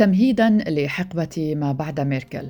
تمهيدا لحقبة ما بعد ميركل.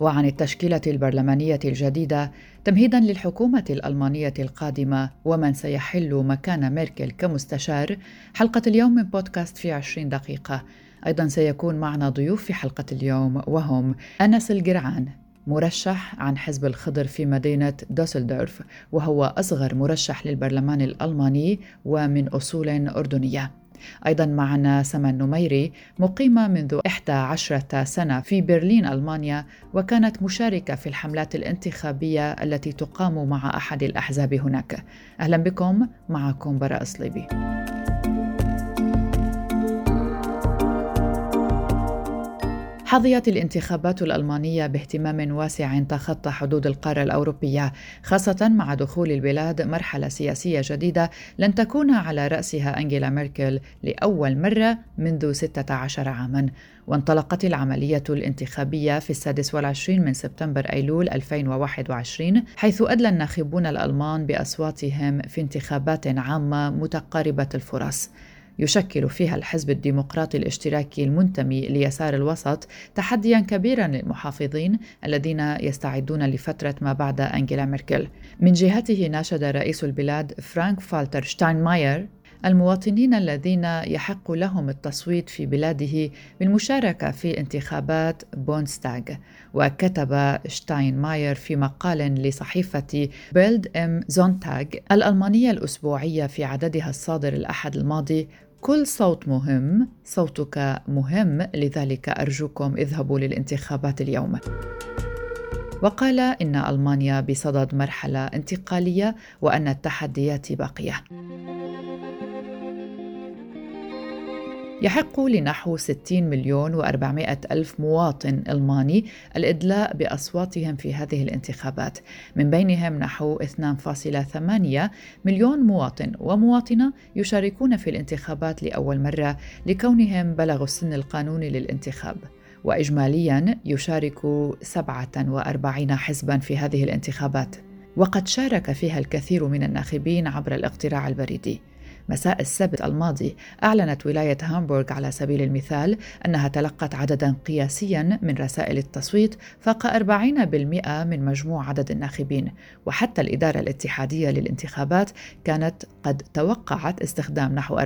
وعن التشكيلة البرلمانية الجديدة تمهيدا للحكومة الألمانية القادمة ومن سيحل مكان ميركل كمستشار حلقة اليوم من بودكاست في عشرين دقيقة. أيضا سيكون معنا ضيوف في حلقة اليوم وهم أنس الجرعان مرشح عن حزب الخضر في مدينة دوسلدورف وهو أصغر مرشح للبرلمان الألماني ومن أصول أردنية. أيضا معنا سما النميري مقيمة منذ 11 سنة في برلين ألمانيا وكانت مشاركة في الحملات الانتخابية التي تقام مع أحد الأحزاب هناك. أهلا بكم معكم براء صليبي. حظيت الانتخابات الألمانية باهتمام واسع تخطى حدود القارة الأوروبية خاصة مع دخول البلاد مرحلة سياسية جديدة لن تكون على رأسها أنجيلا ميركل لأول مرة منذ 16 عاما. وانطلقت العملية الانتخابية في السادس والعشرين من سبتمبر أيلول 2021 حيث أدلى الناخبون الألمان بأصواتهم في انتخابات عامة متقاربة الفرص. يشكل فيها الحزب الديمقراطي الاشتراكي المنتمي ليسار الوسط تحديا كبيرا للمحافظين الذين يستعدون لفترة ما بعد أنجيلا ميركل. من جهته ناشد رئيس البلاد فرانك فالتر شتاينماير المواطنين الذين يحق لهم التصويت في بلاده بالمشاركة في انتخابات بوندستاغ وكتب شتاينماير في مقال لصحيفة بيلد إم زونتاغ الألمانية الأسبوعية في عددها الصادر الأحد الماضي كل صوت مهم صوتك مهم لذلك أرجوكم اذهبوا للانتخابات اليوم. وقال إن ألمانيا بصدد مرحلة انتقالية وأن التحديات باقية. يحق لنحو 60 مليون و400 ألف مواطن ألماني الإدلاء بأصواتهم في هذه الانتخابات. من بينهم نحو 2.8 مليون مواطن ومواطنة يشاركون في الانتخابات لأول مرة لكونهم بلغوا السن القانوني للانتخاب. وإجماليا يشارك 47 حزبا في هذه الانتخابات. وقد شارك فيها الكثير من الناخبين عبر الاقتراع البريدي. مساء السبت الماضي أعلنت ولاية هامبورغ على سبيل المثال أنها تلقت عددا قياسيا من رسائل التصويت فاق 40% من مجموع عدد الناخبين وحتى الإدارة الاتحادية للانتخابات كانت قد توقعت استخدام نحو 40%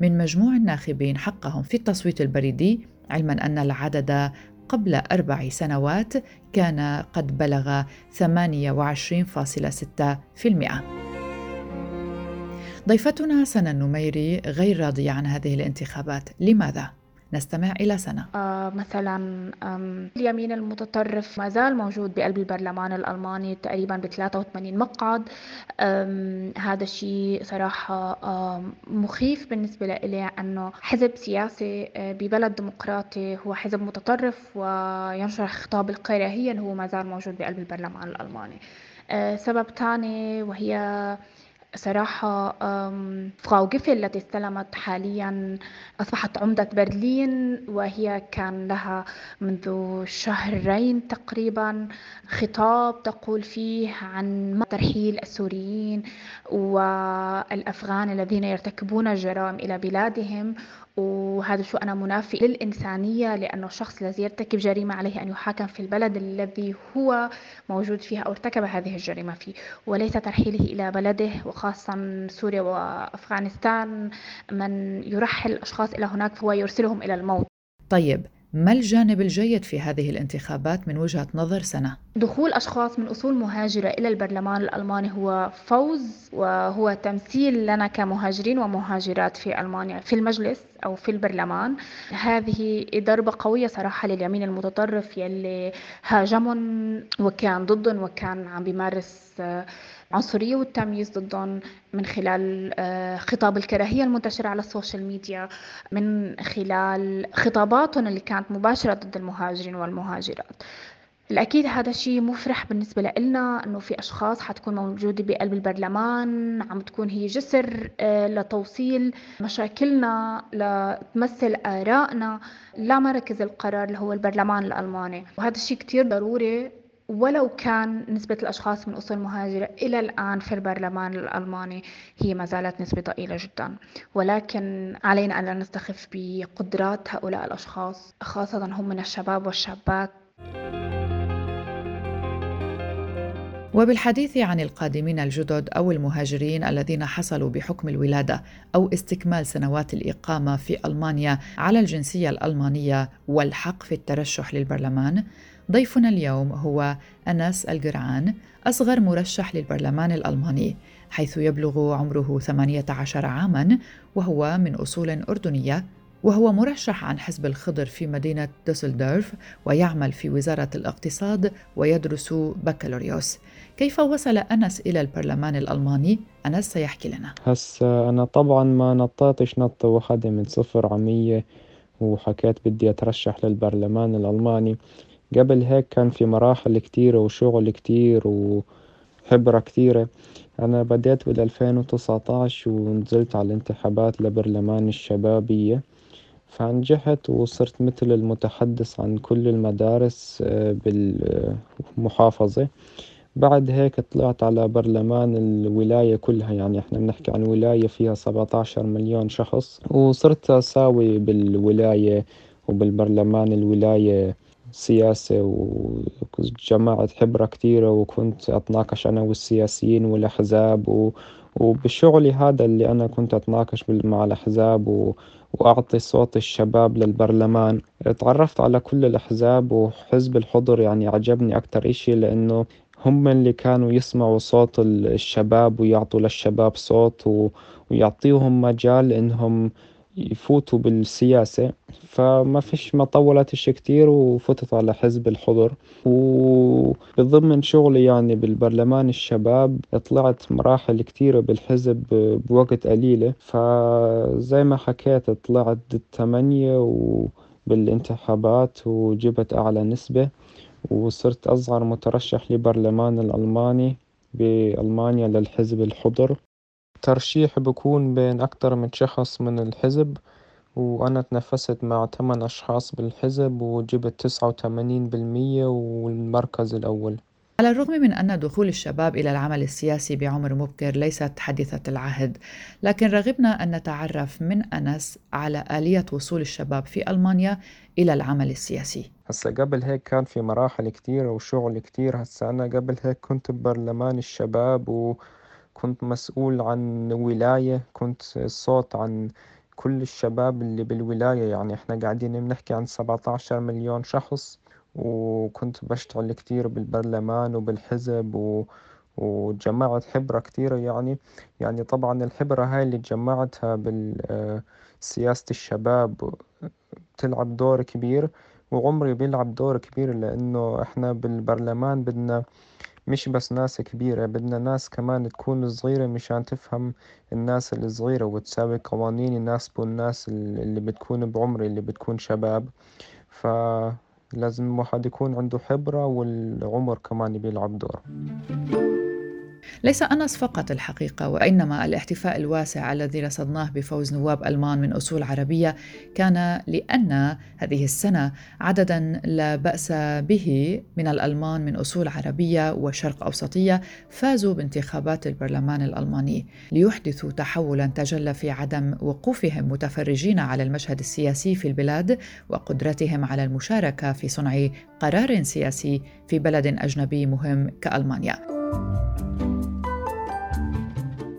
من مجموع الناخبين حقهم في التصويت البريدي علما أن العدد قبل أربع سنوات كان قد بلغ 28.6%. ضيفتنا سنة النميري غير راضية عن هذه الانتخابات. لماذا؟ نستمع إلى سنة آه مثلا اليمين المتطرف ما زال موجود بقلب البرلمان الألماني تقريبا ب 83 مقعد. هذا الشيء صراحة مخيف بالنسبة لي أنه حزب سياسي آه، ببلد ديمقراطي هو حزب متطرف وينشر خطاب الكراهية هو ما زال موجود بقلب البرلمان الألماني. آه، سبب ثاني وهي صراحة فراو جيفل التي استلمت حاليا أصبحت عمدة برلين وهي كان لها منذ شهرين تقريبا خطاب تقول فيه عن ترحيل السوريين والأفغان الذين يرتكبون الجرائم إلى بلادهم. وهذا شو أنا منافي للإنسانية لأنه الشخص الذي يرتكب جريمة عليه أن يحاكم في البلد الذي هو موجود فيها أو ارتكب هذه الجريمة فيه. وليس ترحيله إلى بلده وخاصة سوريا وأفغانستان من يرحل الأشخاص إلى هناك هو يرسلهم إلى الموت. طيب ما الجانب الجيد في هذه الانتخابات من وجهة نظر سنة؟ دخول أشخاص من أصول مهاجرة إلى البرلمان الألماني هو فوز وهو تمثيل لنا كمهاجرين ومهاجرات في ألمانيا في المجلس أو في البرلمان هذه ضربة قوية صراحة لليمين المتطرف يلي هاجمهم وكان ضدهم وكان عم بيمارس عنصرية والتمييز ضدهم من خلال آه، خطاب الكراهية المنتشرة على ال social media من خلال خطاباتهم اللي كانت مباشرة ضد المهاجرين والمهاجرات. الأكيد هذا الشيء مفرح بالنسبة لنا أنه في أشخاص حتكون موجودة بقلب البرلمان عم تكون هي جسر آه، لتوصيل مشاكلنا لتمثل آرائنا. لمركز القرار اللي هو البرلمان الألماني. وهذا الشيء كتير ضروري ولو كان نسبة الأشخاص من أصول مهاجرة إلى الآن في البرلمان الألماني هي ما زالت نسبة ضئيلة جدا. ولكن علينا أن لا نستخف بقدرات هؤلاء الأشخاص خاصة هم من الشباب والشابات. وبالحديث عن القادمين الجدد أو المهاجرين الذين حصلوا بحكم الولادة أو استكمال سنوات الإقامة في ألمانيا على الجنسية الألمانية والحق في الترشح للبرلمان ضيفنا اليوم هو أنس القرعان أصغر مرشح للبرلمان الألماني حيث يبلغ عمره 18 عاماً وهو من أصول أردنية وهو مرشح عن حزب الخضر في مدينة دوسلدورف ويعمل في وزارة الاقتصاد ويدرس بكالوريوس. كيف وصل أنس إلى البرلمان الألماني؟ أنس سيحكي لنا. هسا أنا طبعا ما نطيتش نطة واحدة من صفر عمية وحكيت بدي أترشح للبرلمان الألماني. قبل هيك كان في مراحل كتيرة وشغل كتير وخبرة كتيرة. أنا بديت بالألفين وتسعتاش ونزلت على الانتخابات لبرلمان الشبابية. فنجحت وصرت مثل المتحدث عن كل المدارس آه، بالمحافظة. بعد هيك طلعت على برلمان الولاية كلها. يعني إحنا بنحكي عن ولاية فيها سبعتاشر مليون شخص. وصرت أساوي بالولاية وبالبرلمان الولاية سياسة وجمعت خبرة كتيرة وكنت أتناقش أنا والسياسيين والأحزاب و... وبشغلي هذا اللي أنا كنت أتناقش مع الأحزاب و... وأعطي صوت الشباب للبرلمان. تعرفت على كل الأحزاب وحزب الحضر يعني عجبني أكتر إشي لأنه هم اللي كانوا يسمعوا صوت الشباب ويعطوا للشباب صوت و... ويعطيهم مجال إنهم يفوتوا بالسياسة فما فيش ما طولتش كتير وفتت على حزب الحضر. وبضمن شغلي يعني بالبرلمان الشباب طلعت مراحل كتيرة بالحزب بوقت قليلة. فزي ما حكيت طلعت ثمانية بالانتخابات وجبت أعلى نسبة. وصرت أصغر مترشح لبرلمان الألماني بألمانيا للحزب الحضر. ترشيح بكون بين أكتر من شخص من الحزب وأنا تنافست مع ثمان أشخاص بالحزب وجبت تسعة وثمانين بالمية والمركز الأول على الرغم من أن دخول الشباب إلى العمل السياسي بعمر مبكر ليست حديثة العهد، لكن رغبنا أن نتعرف من أنس على آلية وصول الشباب في ألمانيا إلى العمل السياسي. هسا قبل هيك كان في مراحل كتيرة وشغل كتير هسا أنا قبل هيك كنت ببرلمان الشباب و كنت مسؤول عن ولاية كنت الصوت عن كل الشباب اللي بالولاية. يعني إحنا قاعدين بنحكي عن سبعتاشر مليون شخص وكنت بشتغل كتير بالبرلمان وبالحزب و... وجمعت خبرة كتيرة يعني. يعني طبعا الخبرة هاي اللي جمعتها بالسياسة الشباب بتلعب دور كبير وعمري بيلعب دور كبير لأنه إحنا بالبرلمان بدنا مش بس ناس كبيرة بدنا ناس كمان تكون صغيرة مشان تفهم الناس الصغيرة وتساوي قوانين يناسبوا الناس اللي بتكون بعمري اللي بتكون شباب. فلازم الواحد يكون عنده خبرة والعمر كمان بيلعب دور. ليس أنس فقط الحقيقة وإنما الاحتفاء الواسع الذي رصدناه بفوز نواب ألمان من أصول عربية كان لأن هذه السنة عددا لا بأس به من الألمان من أصول عربية وشرق أوسطية فازوا بانتخابات البرلمان الألماني ليحدثوا تحولا تجلى في عدم وقوفهم متفرجين على المشهد السياسي في البلاد وقدرتهم على المشاركة في صنع قرار سياسي في بلد أجنبي مهم كألمانيا.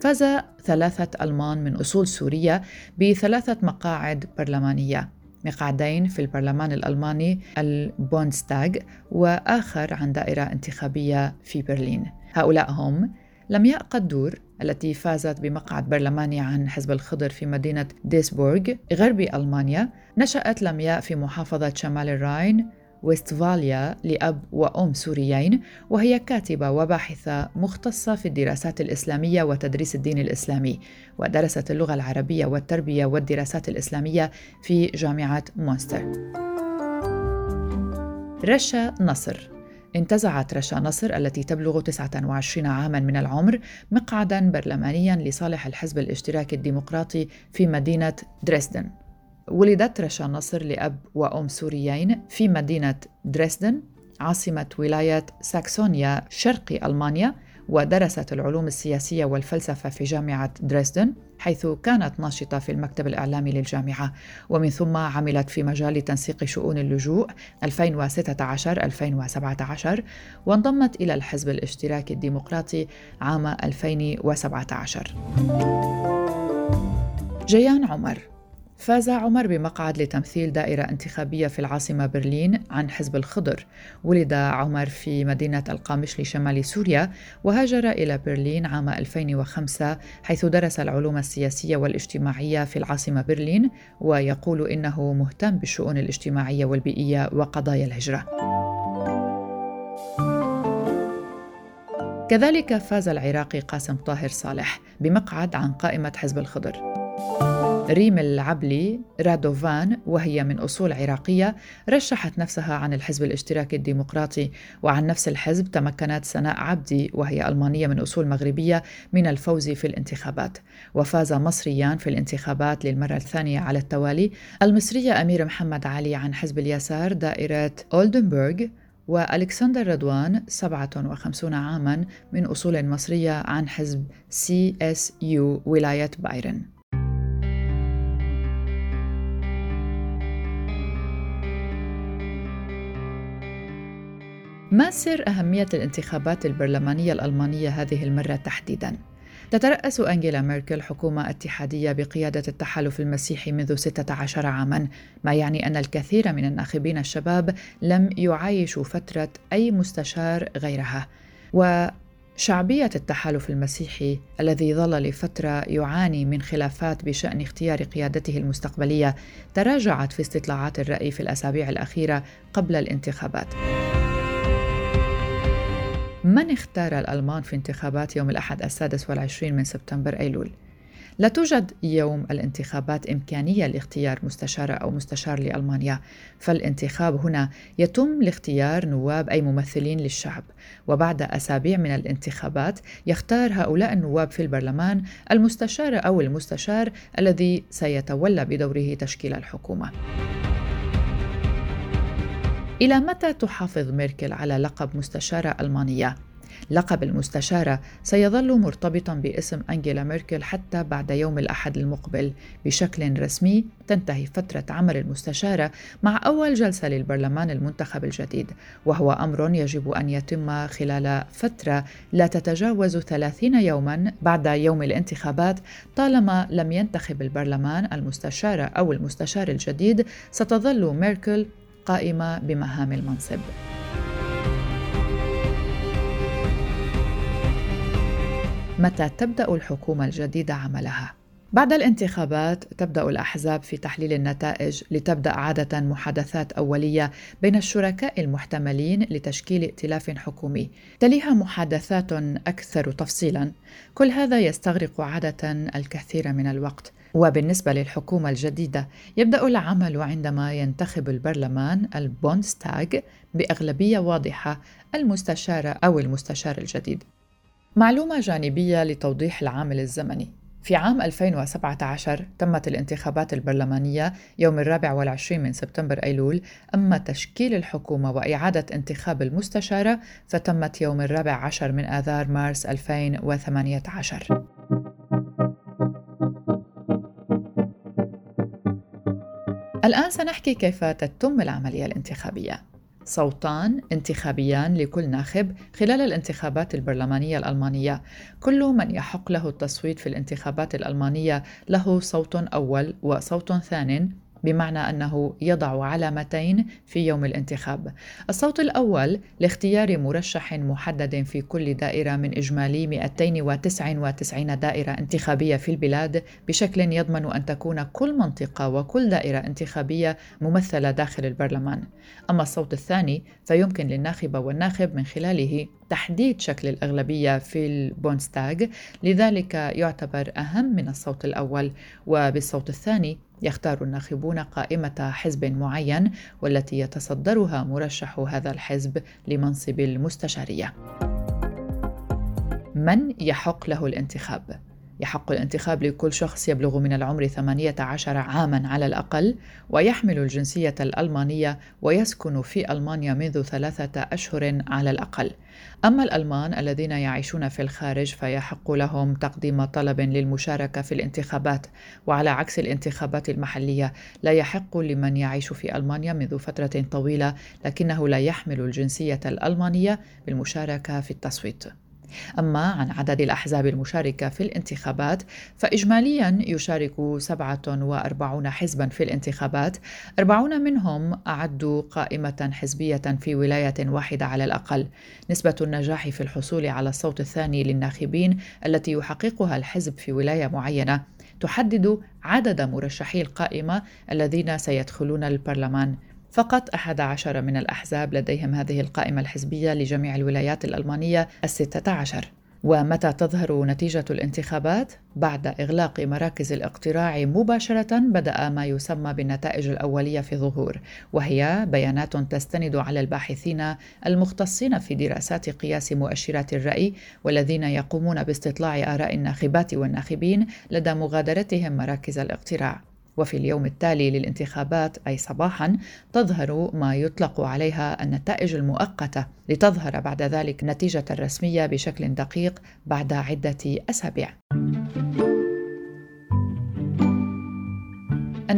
فاز ثلاثة ألمان من أصول سورية بثلاثة مقاعد برلمانية. مقعدين في البرلمان الألماني البوندستاغ وآخر عن دائرة انتخابية في برلين. هؤلاء هم لمياء قدور التي فازت بمقعد برلماني عن حزب الخضر في مدينة دويسبورغ غربي ألمانيا نشأت لمياء في محافظة شمال الراين ويستفاليا لأب وأم سوريين وهي كاتبة وباحثة مختصة في الدراسات الإسلامية وتدريس الدين الإسلامي ودرست اللغة العربية والتربية والدراسات الإسلامية في جامعة مونستر. رشا نصر. انتزعت رشا نصر التي تبلغ 29 عاما من العمر مقعدا برلمانيا لصالح الحزب الاشتراكي الديمقراطي في مدينة دريسدن. ولدت رشا نصر لأب وأم سوريين في مدينة دريسدن عاصمة ولاية ساكسونيا شرقي ألمانيا ودرست العلوم السياسية والفلسفة في جامعة دريسدن حيث كانت ناشطة في المكتب الإعلامي للجامعة. ومن ثم عملت في مجال تنسيق شؤون اللجوء 2016-2017 وانضمت إلى الحزب الاشتراكي الديمقراطي عام 2017 جيان عمر فاز عمر بمقعد لتمثيل دائرة انتخابية في العاصمة برلين عن حزب الخضر. ولد عمر في مدينة القامشلي شمال سوريا وهاجر إلى برلين عام 2005 حيث درس العلوم السياسية والاجتماعية في العاصمة برلين ويقول إنه مهتم بالشؤون الاجتماعية والبيئية وقضايا الهجرة. كذلك فاز العراقي قاسم طاهر صالح بمقعد عن قائمة حزب الخضر. ريم العبلي رادوفان وهي من أصول عراقية رشحت نفسها عن الحزب الاشتراكي الديمقراطي. وعن نفس الحزب تمكنت سناء عبدي وهي ألمانية من أصول مغربية من الفوز في الانتخابات. وفاز مصريان في الانتخابات للمرة الثانية على التوالي. المصرية أميرة محمد علي عن حزب اليسار دائرة أولدنبورغ وألكسندر رضوان 57 عاما من أصول مصرية عن حزب CSU ولاية بايرن. ما سر أهمية الانتخابات البرلمانية الألمانية هذه المرة تحديداً؟ تترأس أنجيلا ميركل حكومة اتحادية بقيادة التحالف المسيحي منذ 16 عاماً، ما يعني أن الكثير من الناخبين الشباب لم يعايشوا فترة أي مستشار غيرها. وشعبية التحالف المسيحي الذي ظل لفترة يعاني من خلافات بشأن اختيار قيادته المستقبلية تراجعت في استطلاعات الرأي في الأسابيع الأخيرة قبل الانتخابات. من اختار الألمان في انتخابات يوم الأحد السادس والعشرين من سبتمبر أيلول؟ لا توجد يوم الانتخابات إمكانية لاختيار مستشارة أو مستشار لألمانيا، فالانتخاب هنا يتم لاختيار نواب أي ممثلين للشعب، وبعد أسابيع من الانتخابات يختار هؤلاء النواب في البرلمان المستشار أو المستشار الذي سيتولى بدوره تشكيل الحكومة. إلى متى تحافظ ميركل على لقب مستشارة ألمانية؟ لقب المستشارة سيظل مرتبطا باسم أنجيلا ميركل حتى بعد يوم الأحد المقبل بشكل رسمي تنتهي فترة عمل المستشارة مع أول جلسة للبرلمان المنتخب الجديد وهو أمر يجب أن يتم خلال فترة لا تتجاوز 30 يوما بعد يوم الانتخابات طالما لم ينتخب البرلمان المستشارة أو المستشار الجديد ستظل ميركل قائمة بمهام المنصب. متى تبدأ الحكومة الجديدة عملها؟ بعد الانتخابات تبدأ الأحزاب في تحليل النتائج لتبدأ عادة محادثات أولية بين الشركاء المحتملين لتشكيل ائتلاف حكومي تليها محادثات أكثر تفصيلا كل هذا يستغرق عادة الكثير من الوقت وبالنسبة للحكومة الجديدة يبدأ العمل عندما ينتخب البرلمان البونستاغ بأغلبية واضحة المستشارة أو المستشار الجديد. معلومة جانبية لتوضيح العامل الزمني. في عام 2017 تمت الانتخابات البرلمانية يوم الرابع والعشرين من سبتمبر أيلول. أما تشكيل الحكومة وإعادة انتخاب المستشارة فتمت يوم الرابع عشر من آذار مارس 2018 الآن سنحكي كيف تتم العملية الانتخابية. صوتان انتخابيان لكل ناخب خلال الانتخابات البرلمانية الألمانية. كل من يحق له التصويت في الانتخابات الألمانية له صوت أول وصوت ثان بمعنى أنه يضع علامتين في يوم الانتخاب. الصوت الأول لاختيار مرشح محدد في كل دائرة من إجمالي 299 دائرة انتخابية في البلاد بشكل يضمن أن تكون كل منطقة وكل دائرة انتخابية ممثلة داخل البرلمان. أما الصوت الثاني فيمكن للناخبه والناخب من خلاله تحديد شكل الأغلبية في البونستاغ لذلك يعتبر أهم من الصوت الأول وبالصوت الثاني يختار الناخبون قائمة حزب معين والتي يتصدرها مرشح هذا الحزب لمنصب المستشارية. من يحق له الانتخاب؟ يحق الانتخاب لكل شخص يبلغ من العمر 18 عاما على الأقل ويحمل الجنسية الألمانية ويسكن في ألمانيا منذ ثلاثة أشهر على الأقل. أما الألمان الذين يعيشون في الخارج فيحق لهم تقديم طلب للمشاركة في الانتخابات وعلى عكس الانتخابات المحلية لا يحق لمن يعيش في ألمانيا منذ فترة طويلة لكنه لا يحمل الجنسية الألمانية بالمشاركة في التصويت. أما عن عدد الأحزاب المشاركة في الانتخابات فإجماليا يشارك 47 حزبا في الانتخابات 40 منهم أعدوا قائمة حزبية في ولاية واحدة على الأقل. نسبة النجاح في الحصول على الصوت الثاني للناخبين التي يحققها الحزب في ولاية معينة تحدد عدد مرشحي القائمة الذين سيدخلون البرلمان. فقط أحد عشر من الأحزاب لديهم هذه القائمة الحزبية لجميع الولايات الألمانية الستة عشر ومتى تظهر نتيجة الانتخابات؟ بعد إغلاق مراكز الاقتراع مباشرة بدأ ما يسمى بالنتائج الأولية في ظهور، وهي بيانات تستند على الباحثين المختصين في دراسات قياس مؤشرات الرأي والذين يقومون باستطلاع آراء الناخبات والناخبين لدى مغادرتهم مراكز الاقتراع. وفي اليوم التالي للانتخابات أي صباحا تظهر ما يطلق عليها النتائج المؤقتة لتظهر بعد ذلك النتيجة الرسمية بشكل دقيق بعد عدة أسابيع.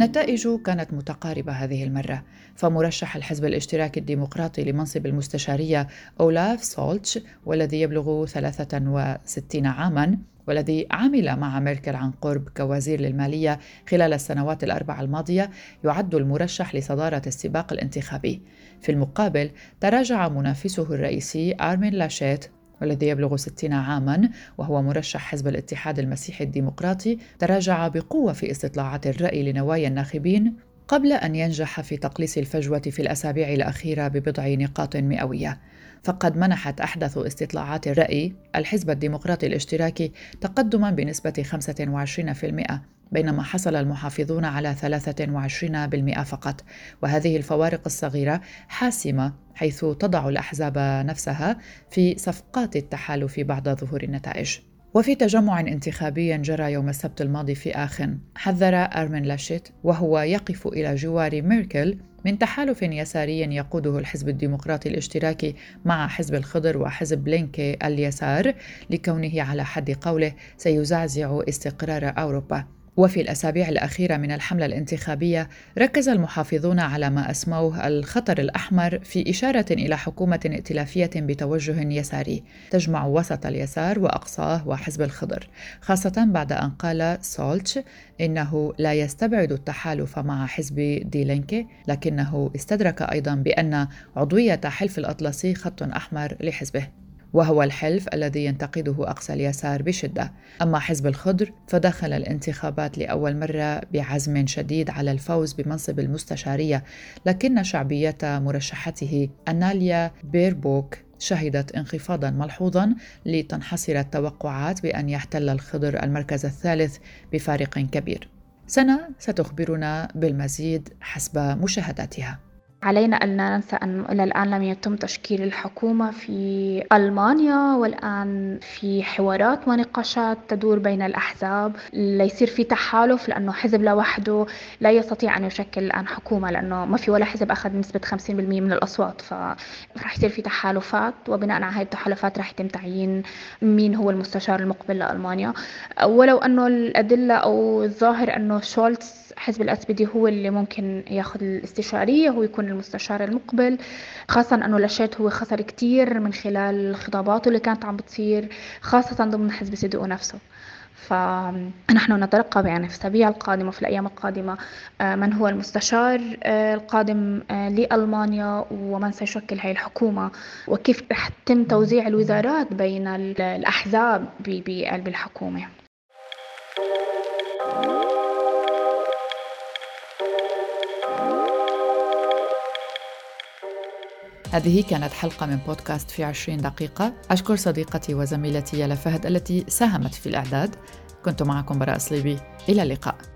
النتائج كانت متقاربة هذه المرة فمرشح الحزب الاشتراكي الديمقراطي لمنصب المستشارية أولاف شولتس والذي يبلغ 63 عاماً والذي عمل مع ميركل عن قرب كوزير للمالية خلال السنوات الأربع الماضية يعد المرشح لصدارة السباق الانتخابي. في المقابل تراجع منافسه الرئيسي آرمين لاشيت والذي يبلغ 60 عاما وهو مرشح حزب الاتحاد المسيحي الديمقراطي تراجع بقوة في استطلاعات الرأي لنوايا الناخبين قبل أن ينجح في تقليص الفجوة في الأسابيع الأخيرة ببضع نقاط مئوية. فقد منحت أحدث استطلاعات الرأي الحزب الديمقراطي الاشتراكي تقدما بنسبة 25% بينما حصل المحافظون على 23% فقط. وهذه الفوارق الصغيرة حاسمة حيث تضع الأحزاب نفسها في صفقات التحالف بعد ظهور النتائج. وفي تجمع انتخابي جرى يوم السبت الماضي في آخن حذر أرمين لاشيت وهو يقف إلى جوار ميركل من تحالف يساري يقوده الحزب الديمقراطي الاشتراكي مع حزب الخضر وحزب بلينكي اليسار لكونه على حد قوله سيزعزع استقرار أوروبا. وفي الأسابيع الأخيرة من الحملة الانتخابية ركز المحافظون على ما أسموه الخطر الأحمر في إشارة إلى حكومة ائتلافية بتوجه يساري تجمع وسط اليسار وأقصاه وحزب الخضر خاصة بعد أن قال سولتش إنه لا يستبعد التحالف مع حزب ديلينكي لكنه استدرك أيضا بأن عضوية حلف الأطلسي خط أحمر لحزبه. وهو الحلف الذي ينتقده أقصى اليسار بشدة. أما حزب الخضر فدخل الانتخابات لأول مرة بعزم شديد على الفوز بمنصب المستشارية لكن شعبية مرشحته أناليا بيربوك شهدت انخفاضا ملحوظا لتنحصر التوقعات بأن يحتل الخضر المركز الثالث بفارق كبير. سنة ستخبرنا بالمزيد حسب مشاهداتها. علينا أن ننسى أن إلى الآن لم يتم تشكيل الحكومة في ألمانيا والآن في حوارات ونقاشات تدور بين الأحزاب. ليصير في تحالف لأنه حزب لوحده لا يستطيع أن يشكل الآن حكومة لأنه ما في ولا حزب أخذ نسبة 50% من الأصوات. فرح يصير في تحالفات وبناء على هذه التحالفات رح يتم تعيين مين هو المستشار المقبل لألمانيا. ولو أنه الأدلة أو الظاهر أنه شولتز حزب ال SPD هو اللي ممكن ياخذ المستشارية هو يكون المستشار المقبل. خاصه أنه لاشيت هو خسر كتير من خلال خطاباته اللي كانت عم بتصير خاصة ضمن حزب سي نفسه. فنحن نترقب يعني في الأسابيع القادمة في الأيام القادمة آه، من هو المستشار آه، القادم آه، لألمانيا ومن سيشكل هذه الحكومة وكيف رح يتم توزيع الوزارات بين الأحزاب بقلب الحكومة. هذه كانت حلقة من بودكاست في عشرين دقيقة. أشكر صديقتي وزميلتي يلا فهد التي ساهمت في الإعداد. كنت معكم براء صليبي. إلى اللقاء.